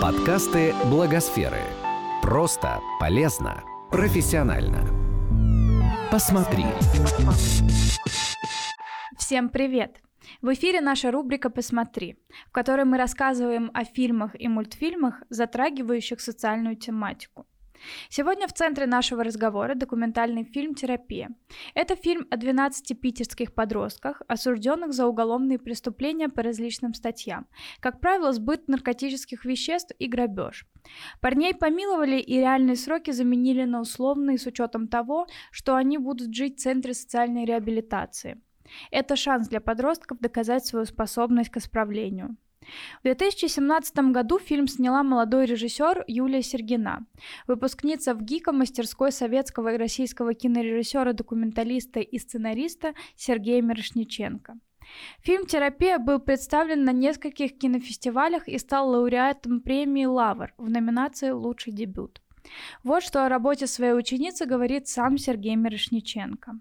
Подкасты Благосферы. Просто, полезно, профессионально. Посмотри. Всем привет! В эфире наша рубрика «Посмотри», в которой мы рассказываем о фильмах и мультфильмах, затрагивающих социальную тематику. Сегодня в центре нашего разговора документальный фильм «Терапия». Это фильм о 12 питерских подростках, осужденных за уголовные преступления по различным статьям, как правило, сбыт наркотических веществ и грабеж. Парней помиловали и реальные сроки заменили на условные с учетом того, что они будут жить в Центре социальной реабилитации. Это шанс для подростков доказать свою способность к исправлению. В 2017 году фильм сняла молодой режиссер Юлия Сергина, выпускница в ГИКа мастерской советского и российского кинорежиссера, документалиста и сценариста Сергея Мирошниченко. Фильм «Терапия» был представлен на нескольких кинофестивалях и стал лауреатом премии «Лавр» в номинации «Лучший дебют». Вот что о работе своей ученицы говорит сам Сергей Мирошниченко.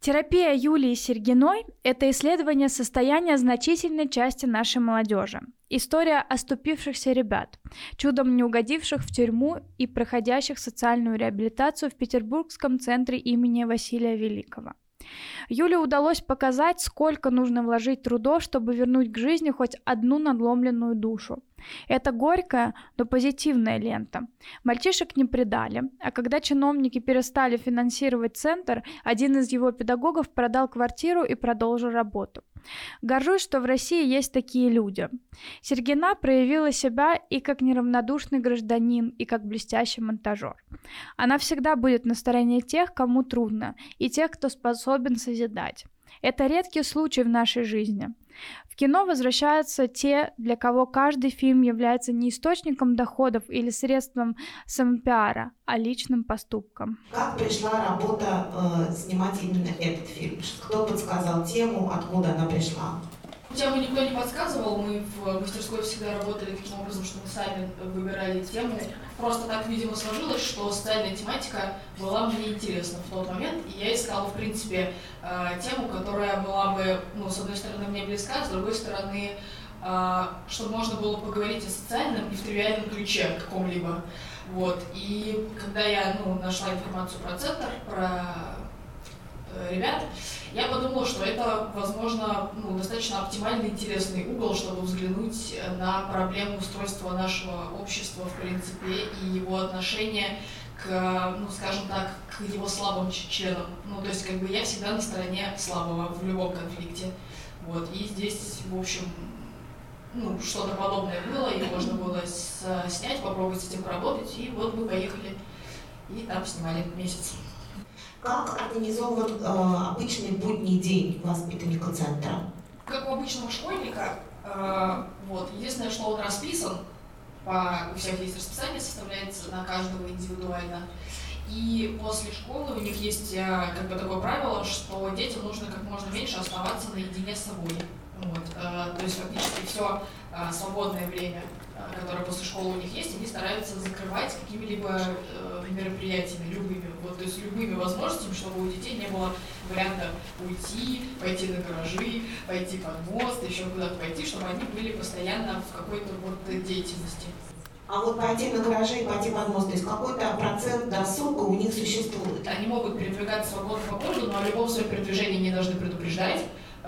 Терапия Юлии Сергиной – это исследование состояния значительной части нашей молодежи. История оступившихся ребят, чудом не угодивших в тюрьму и проходящих социальную реабилитацию в Петербургском центре имени Василия Великого. Юле удалось показать, сколько нужно вложить трудов, чтобы вернуть к жизни хоть одну надломленную душу. Это горькая, но позитивная лента. Мальчишек не предали, а когда чиновники перестали финансировать центр, один из его педагогов продал квартиру и продолжил работу. Горжусь, что в России есть такие люди. Сергина проявила себя и как неравнодушный гражданин, и как блестящий монтажер. Она всегда будет на стороне тех, кому трудно, и тех, кто способен созидать. Это редкий случай в нашей жизни. В кино возвращаются те, для кого каждый фильм является не источником доходов или средством самопиара, а личным поступком. Как пришла работа э, снимать именно этот фильм? Кто подсказал тему, откуда она пришла? Тему никто не подсказывал, мы в мастерской всегда работали таким образом, что мы сами выбирали тему. Просто так, видимо, сложилось, что социальная тематика была мне интересна в тот момент, и я искала, в принципе, э, тему, которая была бы, ну, с одной стороны, мне близка, с другой стороны, э, чтобы можно было поговорить о социальном и в тривиальном ключе каком-либо. Вот. И когда я ну, нашла информацию про центр, про ребят, я подумала, что это, возможно, ну, достаточно оптимальный, интересный угол, чтобы взглянуть на проблему устройства нашего общества, в принципе, и его отношение к, ну, скажем так, к его слабым членам. Ну, то есть, как бы я всегда на стороне слабого в любом конфликте. Вот, и здесь, в общем, ну, что-то подобное было, и можно было снять, попробовать с этим поработать, и вот мы поехали, и там снимали месяц. Как организован э, обычный будний день воспитанника центра? Как у обычного школьника, э, вот, единственное, что он расписан, по, у всех есть расписание, составляется на каждого индивидуально. И после школы у них есть э, как бы такое правило, что детям нужно как можно меньше оставаться наедине с собой. Э, то есть фактически все э, свободное время, э, которое после школы у них есть, они стараются закрывать какими-либо мероприятиями, любыми, вот, то есть любыми возможностями, чтобы у детей не было варианта уйти, пойти на гаражи, пойти под мост, еще куда-то пойти, чтобы они были постоянно в какой-то вот деятельности. А вот пойти на гаражи и пойти под мост, то есть какой-то процент досуга у них существует? Они могут передвигаться свободно по городу, но о любом своем передвижении не должны предупреждать.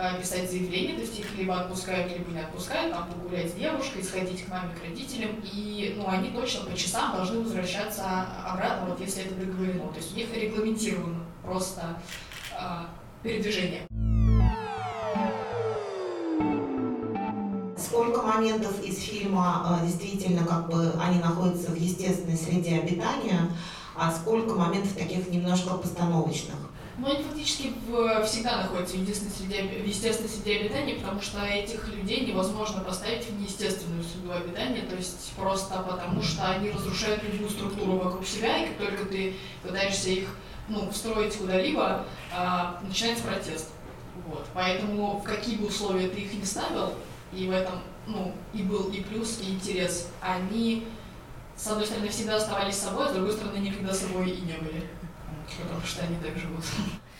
Э, писать заявление, то есть их либо отпускают, либо не отпускают, там погулять с девушкой, сходить к маме, к родителям, и ну, они точно по часам должны возвращаться обратно, вот если это договорено. То есть у них регламентировано просто э, передвижение. Сколько моментов из фильма э, действительно как бы они находятся в естественной среде обитания, а сколько моментов таких немножко постановочных? Но они фактически в, всегда находятся в естественной, среде, в естественной среде обитания, потому что этих людей невозможно поставить в неестественную среду обитания, то есть просто потому что они разрушают любую структуру вокруг себя, и как только ты пытаешься их ну, встроить куда-либо, а, начинается протест. Вот. Поэтому в какие бы условия ты их не ставил, и в этом ну, и был и плюс, и интерес, они, с одной стороны, всегда оставались собой, а с другой стороны, никогда собой и не были потому что они так живут.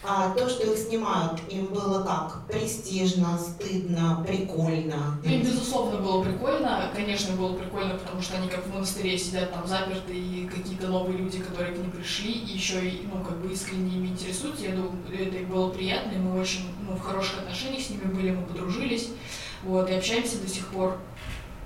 А то, что их снимают, им было как? Престижно, стыдно, прикольно? Им, безусловно, было прикольно. конечно, было прикольно, потому что они как в монастыре сидят там заперты, и какие-то новые люди, которые к ним пришли, и еще ну, как бы искренне ими интересуются. Я думаю, это было приятно, и мы очень, ну, в хороших отношениях с ними были, мы подружились, вот, и общаемся до сих пор.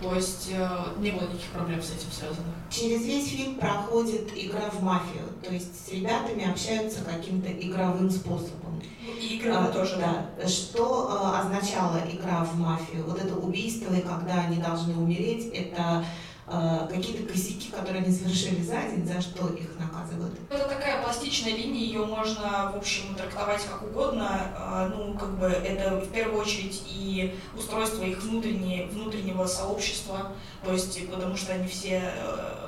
То есть э, не было никаких проблем с этим связанных. Через весь фильм проходит игра в мафию, то есть с ребятами общаются каким-то игровым способом. И игра а, тоже, да. Что э, означала игра в мафию? Вот это убийство, и когда они должны умереть, это какие-то косяки, которые они совершили за день, за что их наказывают? Это такая пластичная линия, ее можно, в общем, трактовать как угодно. Э, ну, как бы это в первую очередь и устройство их внутреннее, внутреннего сообщества, то есть потому что они все э,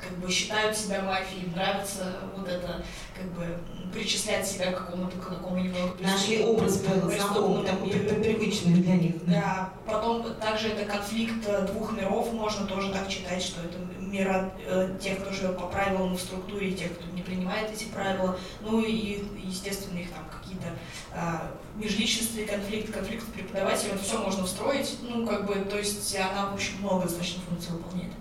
как бы считают себя мафией, нравится вот это, как бы причислять себя к какому-то к какому-нибудь Нашли образ знакомый, такой привычный для них. Да. да, потом также это конфликт э, двух миров, можно тоже так читать, что это мира э, тех, кто живет по правилам в структуре, и тех, кто не принимает эти правила, ну и, естественно, их там какие-то э, межличностные конфликты, конфликты с преподавателем, все можно устроить, ну, как бы, то есть она, в общем, много достаточно функций выполняет.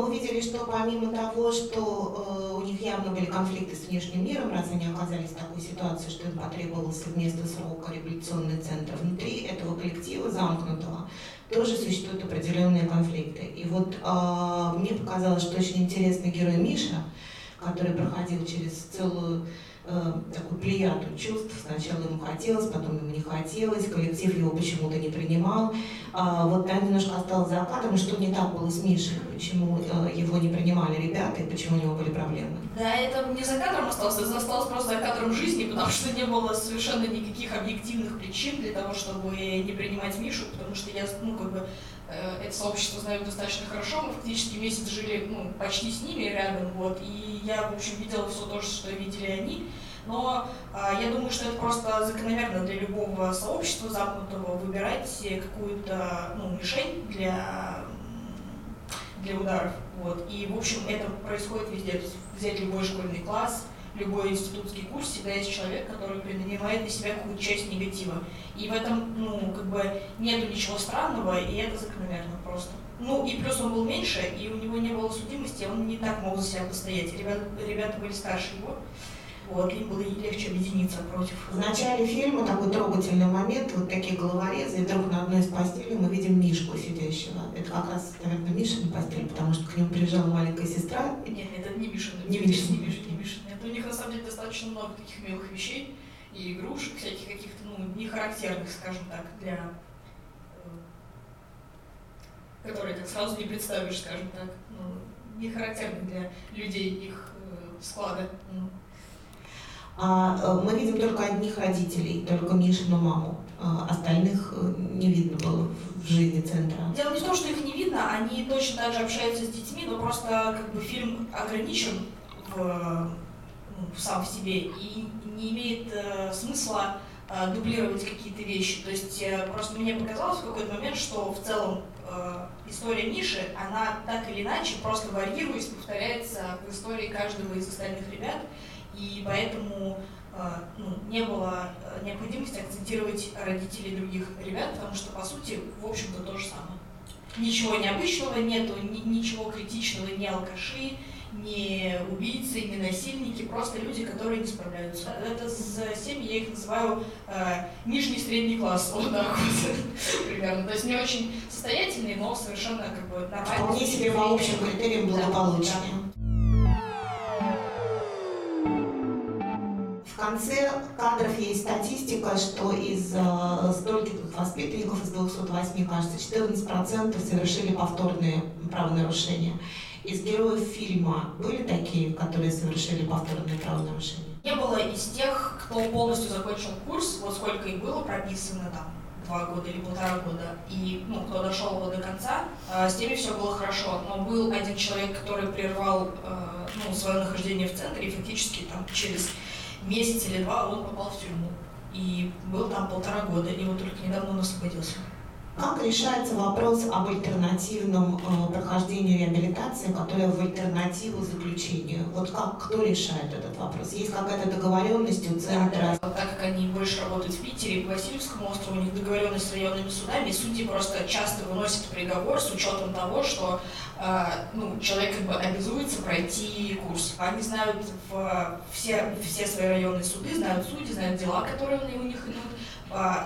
Мы увидели, что помимо того, что э, у них явно были конфликты с внешним миром, раз они оказались в такой ситуации, что им потребовался вместо срока революционный центр, внутри этого коллектива замкнутого тоже существуют определенные конфликты. И вот э, мне показалось, что очень интересный герой Миша, который проходил через целую э, такую плеяду чувств. Сначала ему хотелось, потом ему не хотелось, коллектив его почему-то не принимал. А, вот там немножко осталось за кадром, что не так было с Мишей, почему э, его не принимали ребята и почему у него были проблемы. Да, это не за кадром осталось, это осталось просто за кадром жизни, потому что не было совершенно никаких объективных причин для того, чтобы не принимать Мишу, потому что я, ну, как бы, это сообщество знаю достаточно хорошо, мы фактически месяц жили, ну, почти с ними рядом, вот, и я, в общем, видела все то, что видели они, но э, я думаю, что это просто закономерно для любого сообщества замкнутого выбирать какую-то ну, мишень для, для ударов. Вот. И, в общем, это происходит везде. Взять любой школьный класс, любой институтский курс, всегда есть человек, который принимает на себя какую-то часть негатива. И в этом, ну, как бы, нету ничего странного, и это закономерно просто. Ну, и плюс он был меньше, и у него не было судимости, он не так мог за себя постоять. Ребята, ребята были старше его, вот, им было легче объединиться против. В начале фильма такой трогательный момент, вот такие головорезы, и вдруг на одной из постелей мы видим Мишку сидящего. Это как раз, наверное, Мишина постель, потому что к нему приезжала маленькая сестра. Нет, это не Мишина. Не Мишина. Не Мишина, не Мишина. Это у них на самом деле достаточно много таких милых вещей и игрушек, всяких каких-то, ну, не характерных, скажем так, для э, которые так сразу не представишь, скажем так, ну, не характерны для людей их э, склада. Ну. А э, мы видим только одних родителей, только Мишину маму. А остальных э, не видно было в жизни центра. Дело не в том, что их не видно, они точно так же общаются с детьми, но просто как бы фильм ограничен в, ну, сам в себе и не имеет э, смысла э, дублировать какие-то вещи. То есть э, просто мне показалось в какой-то момент, что в целом э, история Миши, она так или иначе, просто варьируясь, повторяется в истории каждого из остальных ребят и поэтому э, ну, не было э, необходимости акцентировать родителей других ребят, потому что, по сути, в общем-то, то же самое. Ничего необычного нету, ни, ничего критичного, ни алкаши, ни убийцы, ни насильники, просто люди, которые не справляются. Это за семьи, я их называю э, нижний средний класс, вот так вот, примерно. То есть не очень состоятельные, но совершенно как бы нормальные. Вполне себе по общим критериям благополучные. Да, да. Конце кадров есть статистика, что из э, стольких воспитанников, из 208, кажется, 14% совершили повторные правонарушения. Из героев фильма были такие, которые совершили повторные правонарушения? Не было из тех, кто полностью закончил курс, вот сколько их было прописано там, два года или полтора года, и ну, кто дошел его до конца, э, с теми все было хорошо. Но был один человек, который прервал э, ну, свое нахождение в центре, и фактически там через месяц или два он попал в тюрьму. И был там полтора года, и вот только недавно он освободился. Как решается вопрос об альтернативном э, прохождении реабилитации, которая в альтернативу заключению? Вот как, кто решает этот вопрос? Есть какая-то договоренность у центра? Да, так как они больше работают в Питере, по Васильевскому острову, у них договоренность с районными судами, и судьи просто часто выносят приговор с учетом того, что э, ну, человек как бы обязуется пройти курс. Они знают в, все, все свои районные суды, знают судьи, знают дела, которые у них идут,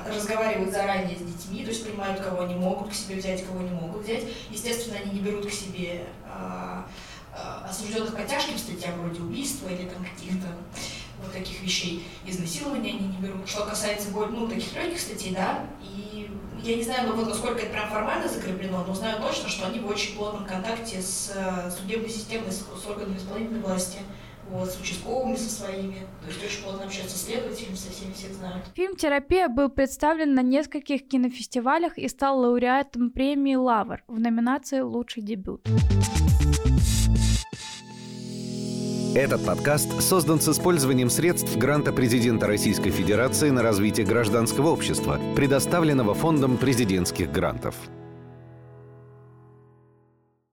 разговаривают заранее с детьми, то есть понимают, кого они могут к себе взять, кого не могут взять. Естественно, они не берут к себе а, а, осужденных по тяжким статьям вроде убийства или там каких-то вот таких вещей. Изнасилования они не берут. Что касается ну, таких легких статей, да, и я не знаю, ну, вот насколько это прям формально закреплено, но знаю точно, что они в очень плотном контакте с судебной системой, с, с органами исполнительной власти вот, с участковыми со своими. То есть очень плотно общаются с следователями, со всеми всех знают. Фильм «Терапия» был представлен на нескольких кинофестивалях и стал лауреатом премии «Лавр» в номинации «Лучший дебют». Этот подкаст создан с использованием средств гранта президента Российской Федерации на развитие гражданского общества, предоставленного Фондом президентских грантов.